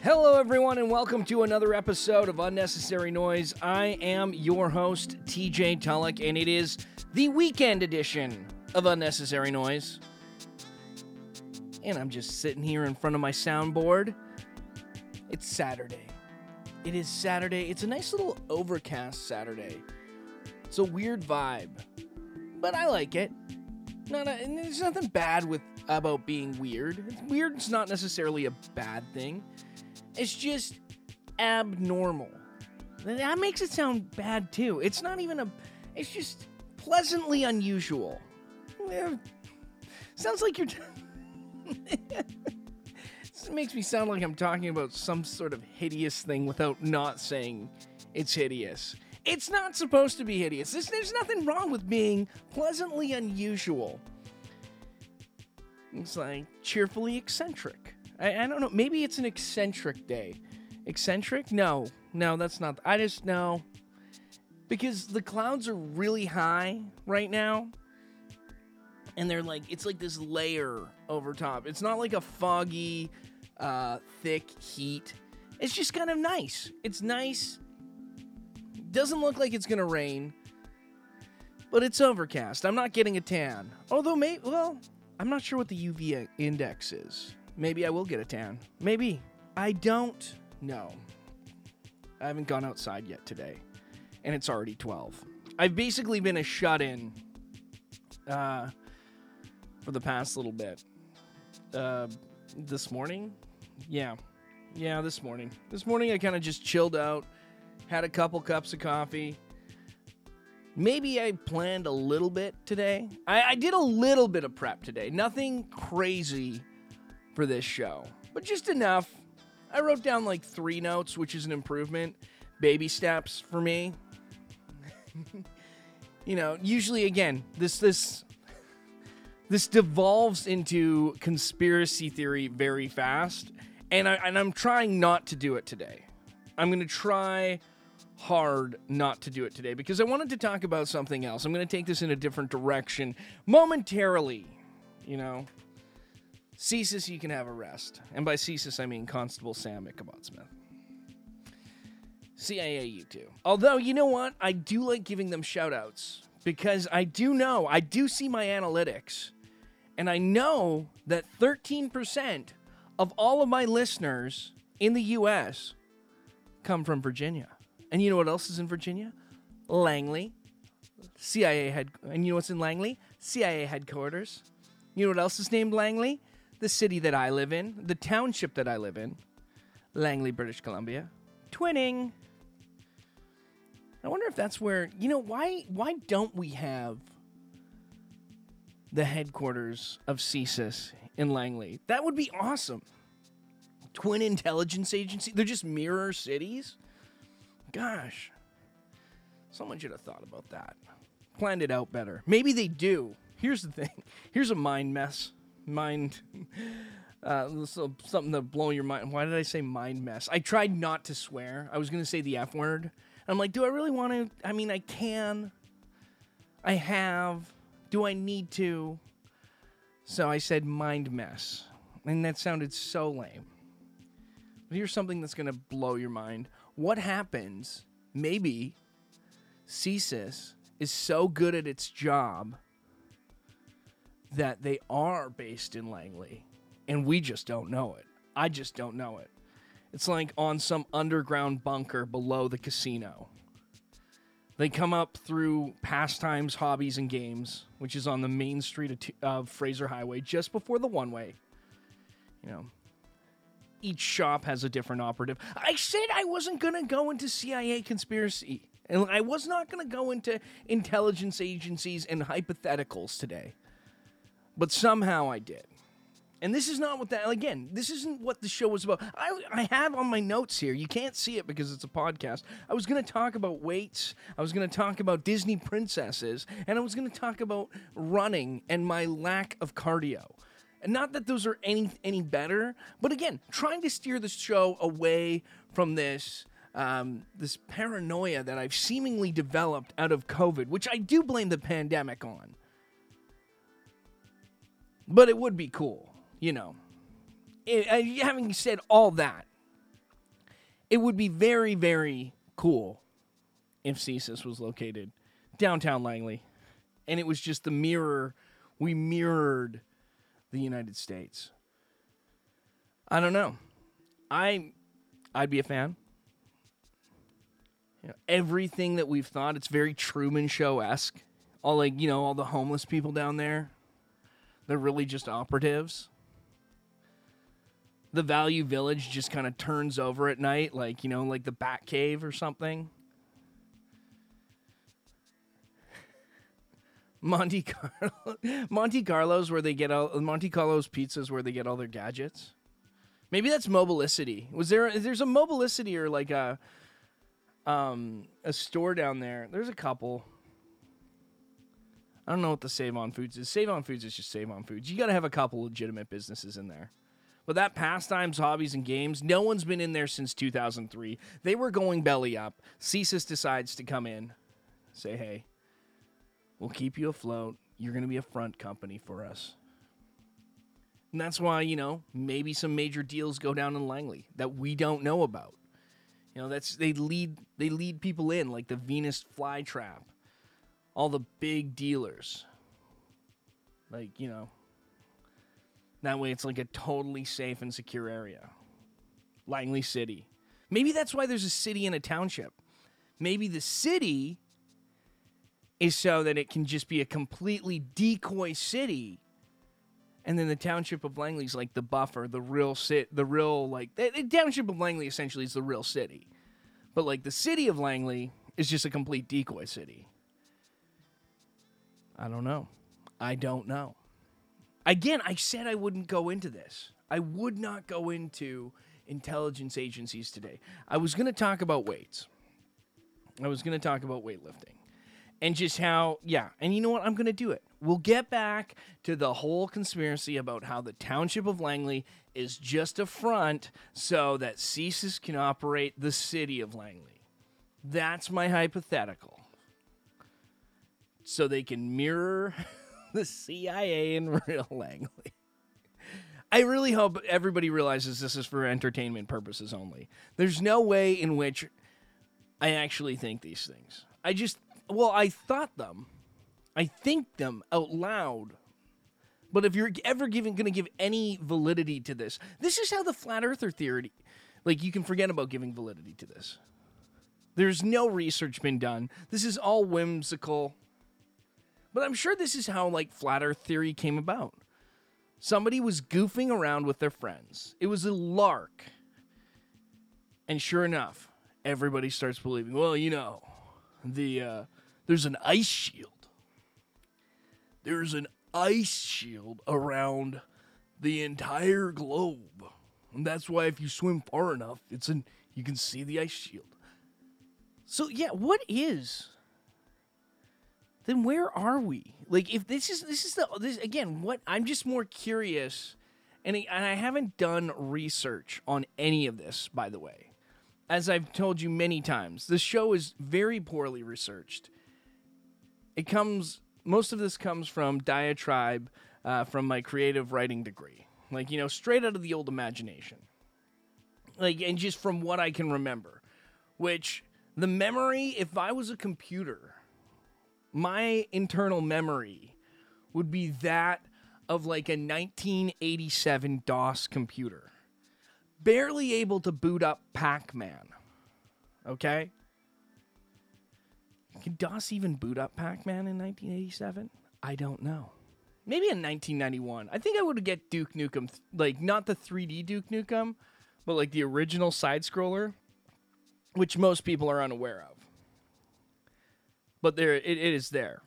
Hello, everyone, and welcome to another episode of Unnecessary Noise. I am your host, TJ Tulloch, and it is the weekend edition of Unnecessary Noise. And I'm just sitting here in front of my soundboard. It's Saturday. It is Saturday. It's a nice little overcast Saturday. It's a weird vibe, but I like it. No, no, and there's nothing bad with about being weird. It's weird. It's not necessarily a bad thing. It's just abnormal. That makes it sound bad too. It's not even a. It's just pleasantly unusual. Eh, Sounds like you're. this makes me sound like I'm talking about some sort of hideous thing without not saying it's hideous. It's not supposed to be hideous. There's nothing wrong with being pleasantly unusual. It's like cheerfully eccentric. I, I don't know. Maybe it's an eccentric day. Eccentric? No, no, that's not. I just know because the clouds are really high right now, and they're like it's like this layer over top. It's not like a foggy, uh, thick heat. It's just kind of nice. It's nice. Doesn't look like it's gonna rain, but it's overcast. I'm not getting a tan. Although, may well, I'm not sure what the UV index is. Maybe I will get a tan. Maybe. I don't know. I haven't gone outside yet today, and it's already 12. I've basically been a shut in uh, for the past little bit. Uh, this morning? Yeah. Yeah, this morning. This morning I kind of just chilled out, had a couple cups of coffee. Maybe I planned a little bit today. I, I did a little bit of prep today. Nothing crazy for this show, but just enough. I wrote down like three notes, which is an improvement. Baby steps for me. you know, usually again, this this this devolves into conspiracy theory very fast, and I and I'm trying not to do it today. I'm gonna try hard not to do it today because I wanted to talk about something else. I'm gonna take this in a different direction momentarily. You know, CSIS, you can have a rest, and by CSIS I mean Constable Sam Ichabod Smith. CIA, you too. Although, you know what? I do like giving them shout outs because I do know, I do see my analytics, and I know that 13% of all of my listeners in the US come from Virginia. And you know what else is in Virginia? Langley, CIA head. And you know what's in Langley? CIA headquarters. You know what else is named Langley? The city that I live in, the township that I live in, Langley, British Columbia. Twinning. I wonder if that's where you know why why don't we have the headquarters of CSIS in Langley? That would be awesome. Twin intelligence agency. They're just mirror cities. Gosh. Someone should have thought about that. Planned it out better. Maybe they do. Here's the thing. Here's a mind mess. Mind uh, so something to blow your mind. Why did I say mind mess? I tried not to swear. I was going to say the F word. I'm like, do I really want to? I mean, I can. I have. Do I need to? So I said mind mess. And that sounded so lame. But here's something that's going to blow your mind. What happens? Maybe CSIS is so good at its job that they are based in Langley and we just don't know it. I just don't know it. It's like on some underground bunker below the casino. They come up through Pastimes, Hobbies, and Games, which is on the main street of, Fraser Highway, just before the one way. You know, each shop has a different operative. I said I wasn't going to go into CIA conspiracy, and I was not going to go into intelligence agencies and hypotheticals today. But somehow I did. And this is not what that again, this isn't what the show was about. I I have on my notes here. You can't see it because it's a podcast. I was going to talk about weights. I was going to talk about Disney princesses, and I was going to talk about running and my lack of cardio. And not that those are any any better, but again, trying to steer the show away from this um, this paranoia that I've seemingly developed out of COVID, which I do blame the pandemic on. But it would be cool, you know. Having said all that, it would be very, very cool if CSIS was located downtown Langley. And it was just the mirror. We mirrored the United States. I don't know. I I'd be a fan. You know, everything that we've thought, it's very Truman Show esque. All like, you know, all the homeless people down there. They're really just operatives. The Value Village just kind of turns over at night, like, you know, like the Bat Cave or something. Monte Carlo, Monte Carlo's where they get all Monte Carlo's pizzas where they get all their gadgets. Maybe that's Mobilicity. Was there? There's a Mobilicity or like a um a store down there. There's a couple. I don't know what the Save On Foods is. Save On Foods is just Save On Foods. You got to have a couple legitimate businesses in there. But that pastimes, hobbies, and games, no one's been in there since 2003. They were going belly up. CSIS decides to come in, say, hey, we'll keep you afloat. You're going to be a front company for us. And that's why, you know, maybe some major deals go down in Langley that we don't know about. You know, that's they lead they lead people in like the Venus flytrap. All the big dealers. Like, you know, that way it's like a totally safe and secure area. Langley City. Maybe that's why there's a city in a township. Maybe the city is so that it can just be a completely decoy city. And then the township of Langley is like the buffer, the real sit, the real like the, the township of Langley essentially is the real city, but like the city of Langley is just a complete decoy city. I don't know. I don't know. Again, I said I wouldn't go into this. I would not go into intelligence agencies today. I was going to talk about weights. I was going to talk about weightlifting and just how, yeah, and you know what? I'm going to do it. We'll get back to the whole conspiracy about how the township of Langley is just a front so that CSIS can operate the city of Langley. That's my hypothetical. So they can mirror the CIA in real Langley. I really hope everybody realizes this is for entertainment purposes only. There's no way in which I actually think these things. I just, well, I thought them. I think them out loud. But if you're ever going to give any validity to this, this is how the flat earther theory, like you can forget about giving validity to this. There's no research been done. This is all whimsical. But I'm sure this is how like flat earth theory came about. Somebody was goofing around with their friends. It was a lark. And sure enough, everybody starts believing, well, you know, the uh, there's an ice shield. There's an ice shield around the entire globe. And that's why if you swim far enough, it's an you can see the ice shield. So yeah, what is then where are we? Like if this is this is the this again, what I'm just more curious and I, and I haven't done research on any of this by the way. As I've told you many times, the show is very poorly researched. It comes most of this comes from diatribe uh, from my creative writing degree, like you know, straight out of the old imagination, like and just from what I can remember, which the memory, if I was a computer, my internal memory would be that of like a 1987 DOS computer, barely able to boot up Pac Man. Okay? Can DOS even boot up Pac Man in 1987? I don't know. Maybe in 1991. I think I would get Duke Nukem, like not the 3D Duke Nukem, but like the original side scroller, which most people are unaware of. But there, it, it is there.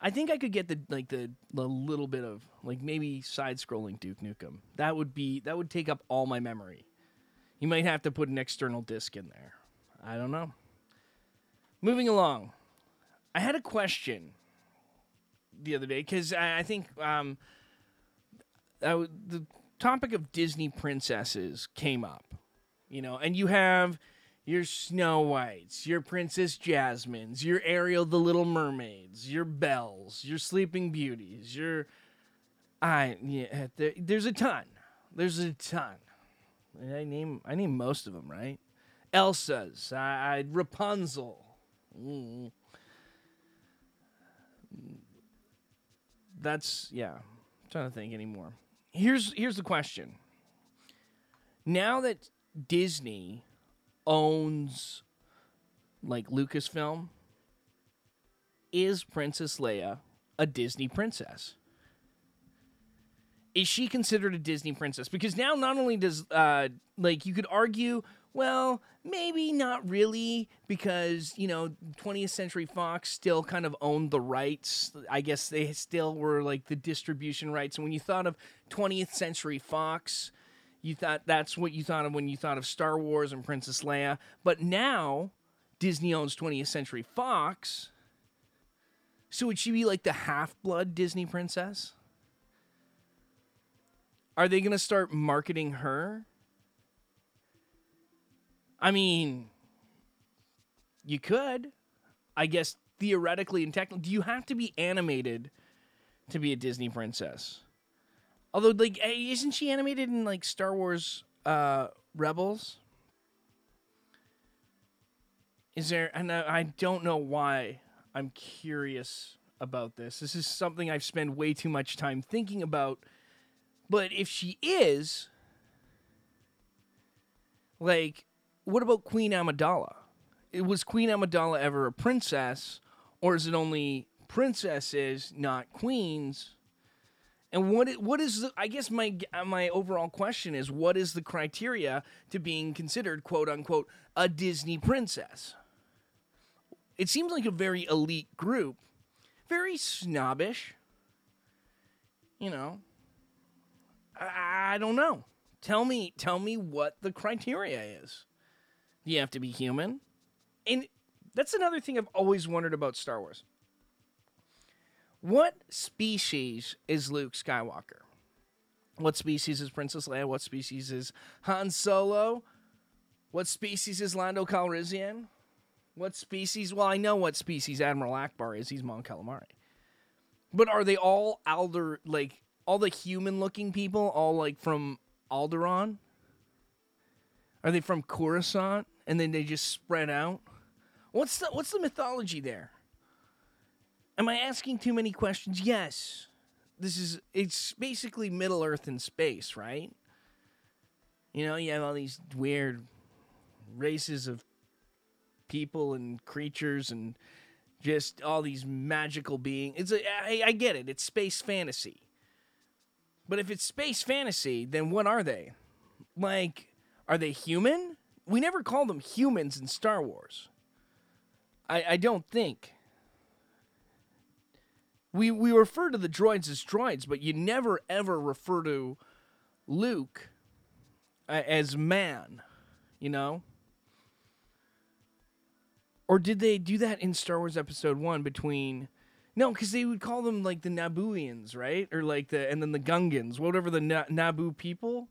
I think I could get the like the, the little bit of like maybe side scrolling Duke Nukem. That would be that would take up all my memory. You might have to put an external disk in there. I don't know. Moving along, I had a question the other day because I, I, think um, I, the topic of Disney princesses came up, you know, and you have your Snow Whites, your Princess Jasmines, your Ariel the Little Mermaids, your Bells, your Sleeping Beauties, your I yeah, there, there's a ton. There's a ton. I name I name most of them, right? Elsa's, I, I Rapunzel. Mm. That's yeah. I'm trying to think anymore. Here's here's the question. Now that Disney owns like Lucasfilm, is Princess Leia a Disney princess? Is she considered a Disney princess? Because now not only does uh like you could argue, well, maybe not really because, you know, 20th Century Fox still kind of owned the rights. I guess they still were like the distribution rights. And when you thought of 20th Century Fox, you thought that's what you thought of when you thought of Star Wars and Princess Leia. But now Disney owns 20th Century Fox. So would she be like the half blood Disney princess? Are they going to start marketing her? I mean, you could. I guess theoretically and technically, do you have to be animated to be a Disney princess? Although, like, isn't she animated in like Star Wars uh, Rebels? Is there? And I don't know why. I'm curious about this. This is something I've spent way too much time thinking about. But if she is, like, what about Queen Amidala? Was Queen Amidala ever a princess, or is it only princesses, not queens? And what what is the, I guess my uh, my overall question is what is the criteria to being considered quote unquote a Disney princess? It seems like a very elite group, very snobbish. You know, I, I don't know. Tell me tell me what the criteria is. Do you have to be human? And that's another thing I've always wondered about Star Wars. What species is Luke Skywalker? What species is Princess Leia? What species is Han Solo? What species is Lando Calrissian? What species? Well, I know what species Admiral Ackbar is. He's Mon Calamari. But are they all Alder, like, all the human looking people, all like from Alderaan? Are they from Coruscant and then they just spread out? What's the what's the mythology there? Am I asking too many questions? Yes. This is it's basically Middle Earth in space, right? You know, you have all these weird races of people and creatures and just all these magical beings. It's a, I, I get it. It's space fantasy. But if it's space fantasy, then what are they? Like are they human? We never call them humans in Star Wars. I, I don't think. We we refer to the droids as droids, but you never ever refer to Luke uh, as man, you know? Or did they do that in Star Wars Episode One between? No, because they would call them like the Nabooians, right? Or like the and then the Gungans, whatever the Na- Naboo people.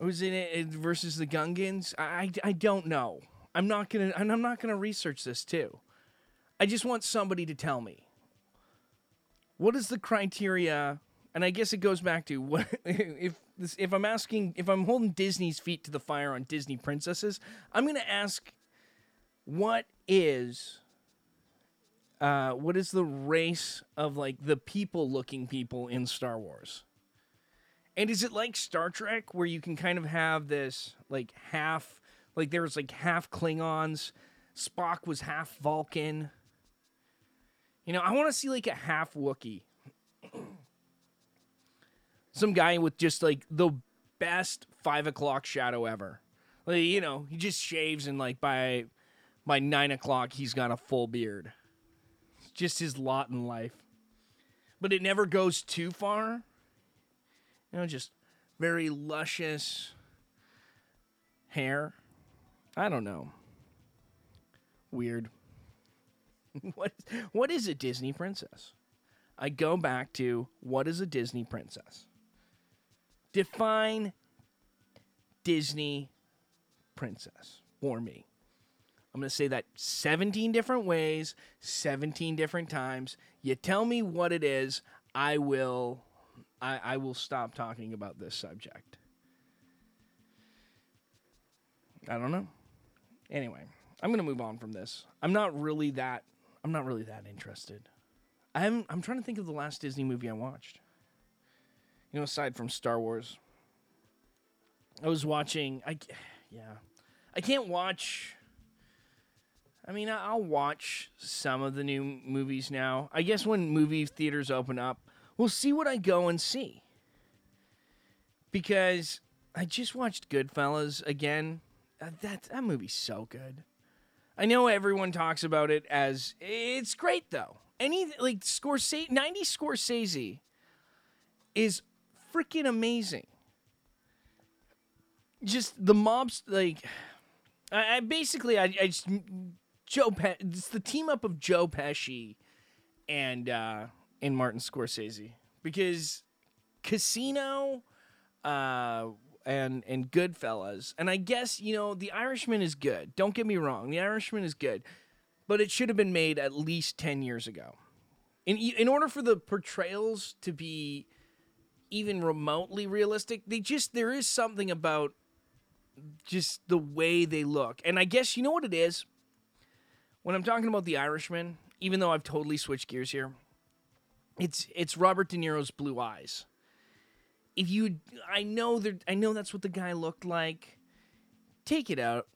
Was it, it versus the Gungans? I, I, I don't know. I'm not gonna and I'm not gonna research this too. I just want somebody to tell me. What is the criteria? And I guess it goes back to what if this, if I'm asking if I'm holding Disney's feet to the fire on Disney princesses, I'm gonna ask what is uh, what is the race of like the people looking people in Star Wars? And is it like Star Trek where you can kind of have this like half like there was like half Klingons, Spock was half Vulcan. You know, I want to see like a half Wookie, Some guy with just like the best five o'clock shadow ever. Like, you know, he just shaves and like by by nine o'clock he's got a full beard. just his lot in life. But it never goes too far you know, just very luscious hair. I don't know. Weird. what what is a Disney princess? I go back to what is a Disney princess? Define Disney princess for me. I'm going to say that 17 different ways, 17 different times. You tell me what it is, I will I, I will stop talking about this subject. I don't know. Anyway, I'm gonna move on from this. I'm not really that. I'm not really that interested. I haven't. I'm trying to think of the last Disney movie I watched. You know, aside from Star Wars, I was watching. I yeah, I can't watch. I mean, I'll watch some of the new movies now. I guess when movie theaters open up, we'll see what I go and see. Because I just watched Goodfellas again. That that movie's so good. I know everyone talks about it as it's great though. Any like Scorsese, ninety Scorsese is freaking amazing. Just the mobs, like I, I basically I, I just Joe Pe- it's the team up of Joe Pesci and uh and Martin Scorsese because Casino uh and and Goodfellas and I guess you know The Irishman is good. Don't get me wrong, The Irishman is good, but it should have been made at least 10 years ago. In in order for the portrayals to be even remotely realistic, they just there is something about just the way they look. And I guess you know what it is? When I'm talking about The Irishman, even though I've totally switched gears here, it's it's Robert De Niro's blue eyes. If you I know that I know that's what the guy looked like. Take it out.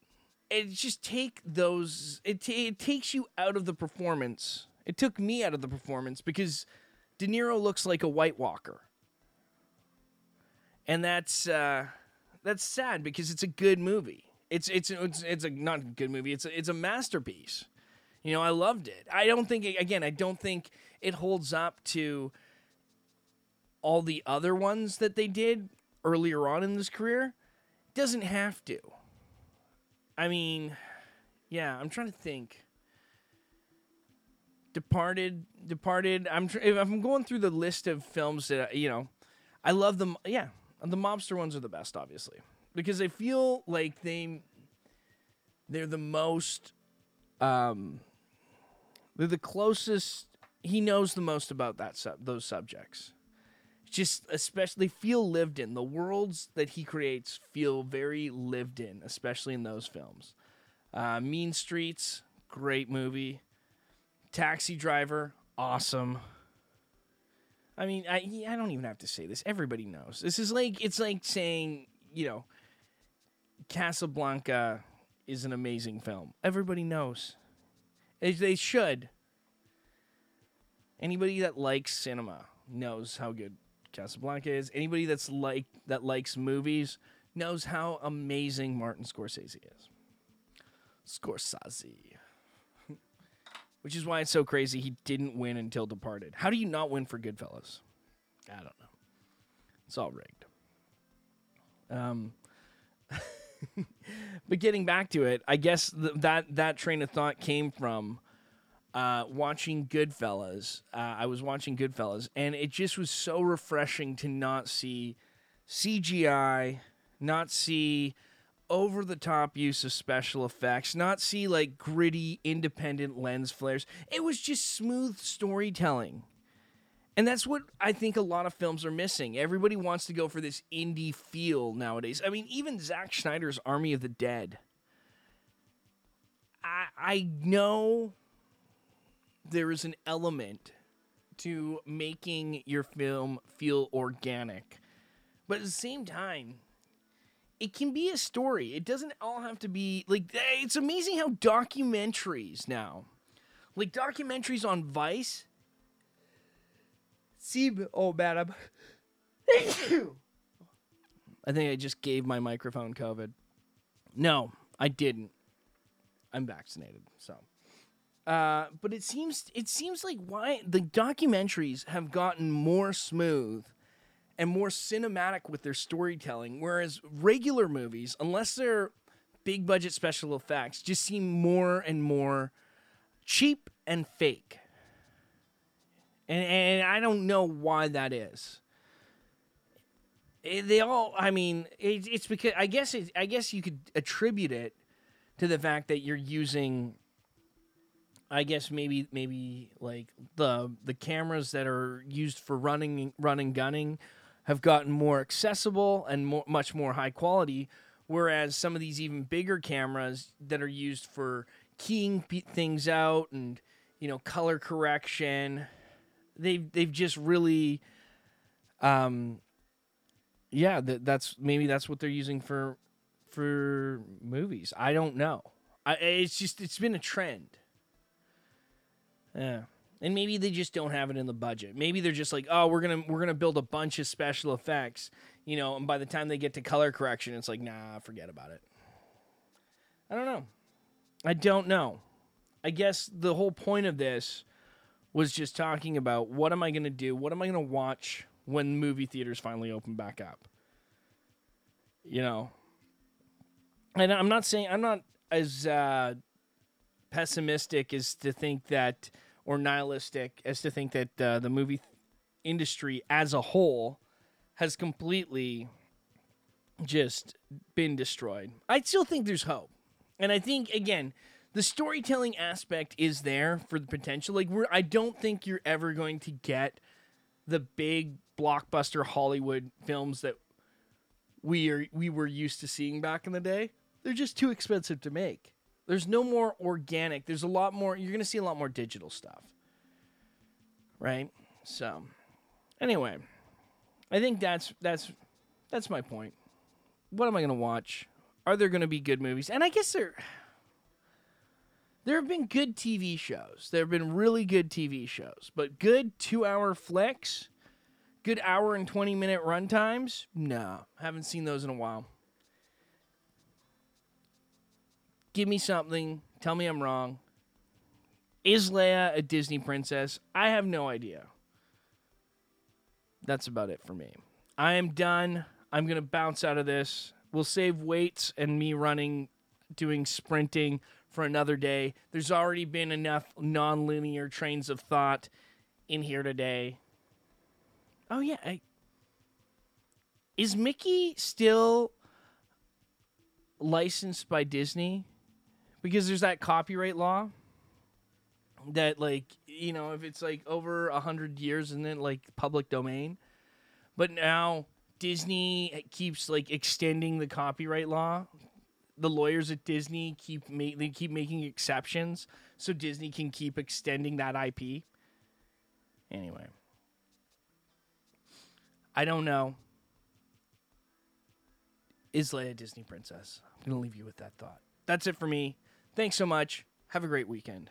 It just take those it, ta- it takes you out of the performance. It took me out of the performance because De Niro looks like a White Walker. And that's uh that's sad because it's a good movie. It's it's it's it's a not a good movie. It's a, it's a masterpiece. You know, I loved it. I don't think again, I don't think it holds up to all the other ones that they did earlier on in this career. Doesn't have to. I mean, yeah, I'm trying to think. Departed, Departed. I'm tr- if I'm going through the list of films that you know, I love them. Yeah, the mobster ones are the best, obviously, because I feel like they they're the most um they're the closest he knows the most about that sub those subjects just especially feel lived in. The worlds that he creates feel very lived in especially in those films. Uh, mean streets great movie. Taxi driver awesome. I mean I, I don't even have to say this. Everybody knows. This is like it's like saying you know casablanca is an amazing film. Everybody knows. They, they should. Anybody that likes cinema knows how good Casablanca is. Anybody that's like that likes movies knows how amazing Martin Scorsese is. Scorsese. Which is why it's so crazy he didn't win until Departed. How do you not win for Goodfellas? I don't know. It's all rigged. Um but getting back to it, I guess th- that that train of thought came from uh, watching Goodfellas. Uh, I was watching Goodfellas, and it just was so refreshing to not see CGI, not see over the top use of special effects, not see like gritty, independent lens flares. It was just smooth storytelling. And that's what I think a lot of films are missing. Everybody wants to go for this indie feel nowadays. I mean, even Zack Snyder's Army of the Dead. I I know there is an element to making your film feel organic. But at the same time, it can be a story. It doesn't all have to be like eh, it's amazing how documentaries now, like documentaries on Vice, seem oh madam. I'm I think I just gave my microphone COVID. No, I didn't. I'm vaccinated, so. Uh, but it seems it seems like why the documentaries have gotten more smooth and more cinematic with their storytelling, whereas regular movies, unless they're big budget special effects, just seem more and more cheap and fake. And, and I don't know why that is. Eh, They all, I mean, it, it's because I guess it, I guess you could attribute it to the fact that you're using I guess maybe maybe like the the cameras that are used for running running gunning have gotten more accessible and more, much more high quality Whereas some of these even bigger cameras that are used for keying p- things out and you know color correction, they've they've just really, um, yeah, that, that's maybe that's what they're using for for movies. I don't know. I, it's just it's been a trend. Yeah. And maybe they just don't have it in the budget. Maybe they're just like, "Oh, we're to we're to build a bunch of special effects." You know, and by the time they get to color correction, it's like, "Nah, forget about it." I don't know. I don't know. I guess the whole point of this was just talking about what am I to do? What am I to watch when movie theaters finally open back up? You know. And I'm not saying I'm not as uh, pessimistic as to think that or nihilistic as to think that uh, the movie industry as a whole has completely just been destroyed. I still think there's hope. And I think again, the storytelling aspect is there for the potential. Like we're I don't think you're ever going to get the big blockbuster Hollywood films that we are we were used to seeing back in the day. They're just too expensive to make. There's no more organic. There's a lot more. You're going to see a lot more digital stuff. Right? So, anyway, I think that's that's that's my point. What am I going to watch? Are there going to be good movies? And I guess there there have been good TV shows. There have been really good TV shows, but good 2-hour flicks, good hour and 20 minute run times? No, haven't seen those in a while. Give me something. Tell me I'm wrong. Is Leia a Disney princess? I have no idea. That's about it for me. I am done. I'm going to bounce out of this. We'll save weights and me running, doing sprinting for another day. There's already been enough non-linear trains of thought in here today. Oh, yeah. I, is Mickey still licensed by Disney? Because there's that copyright law that like you know if it's like over a hundred years and then like public domain? But now disney keeps like extending the copyright law. The lawyers at disney keep ma- they keep making exceptions so disney can keep extending that ip anyway. I don't know. Is leia a disney princess? I'm gonna leave you with that thought. That's it for me Thanks so much. Have a great weekend.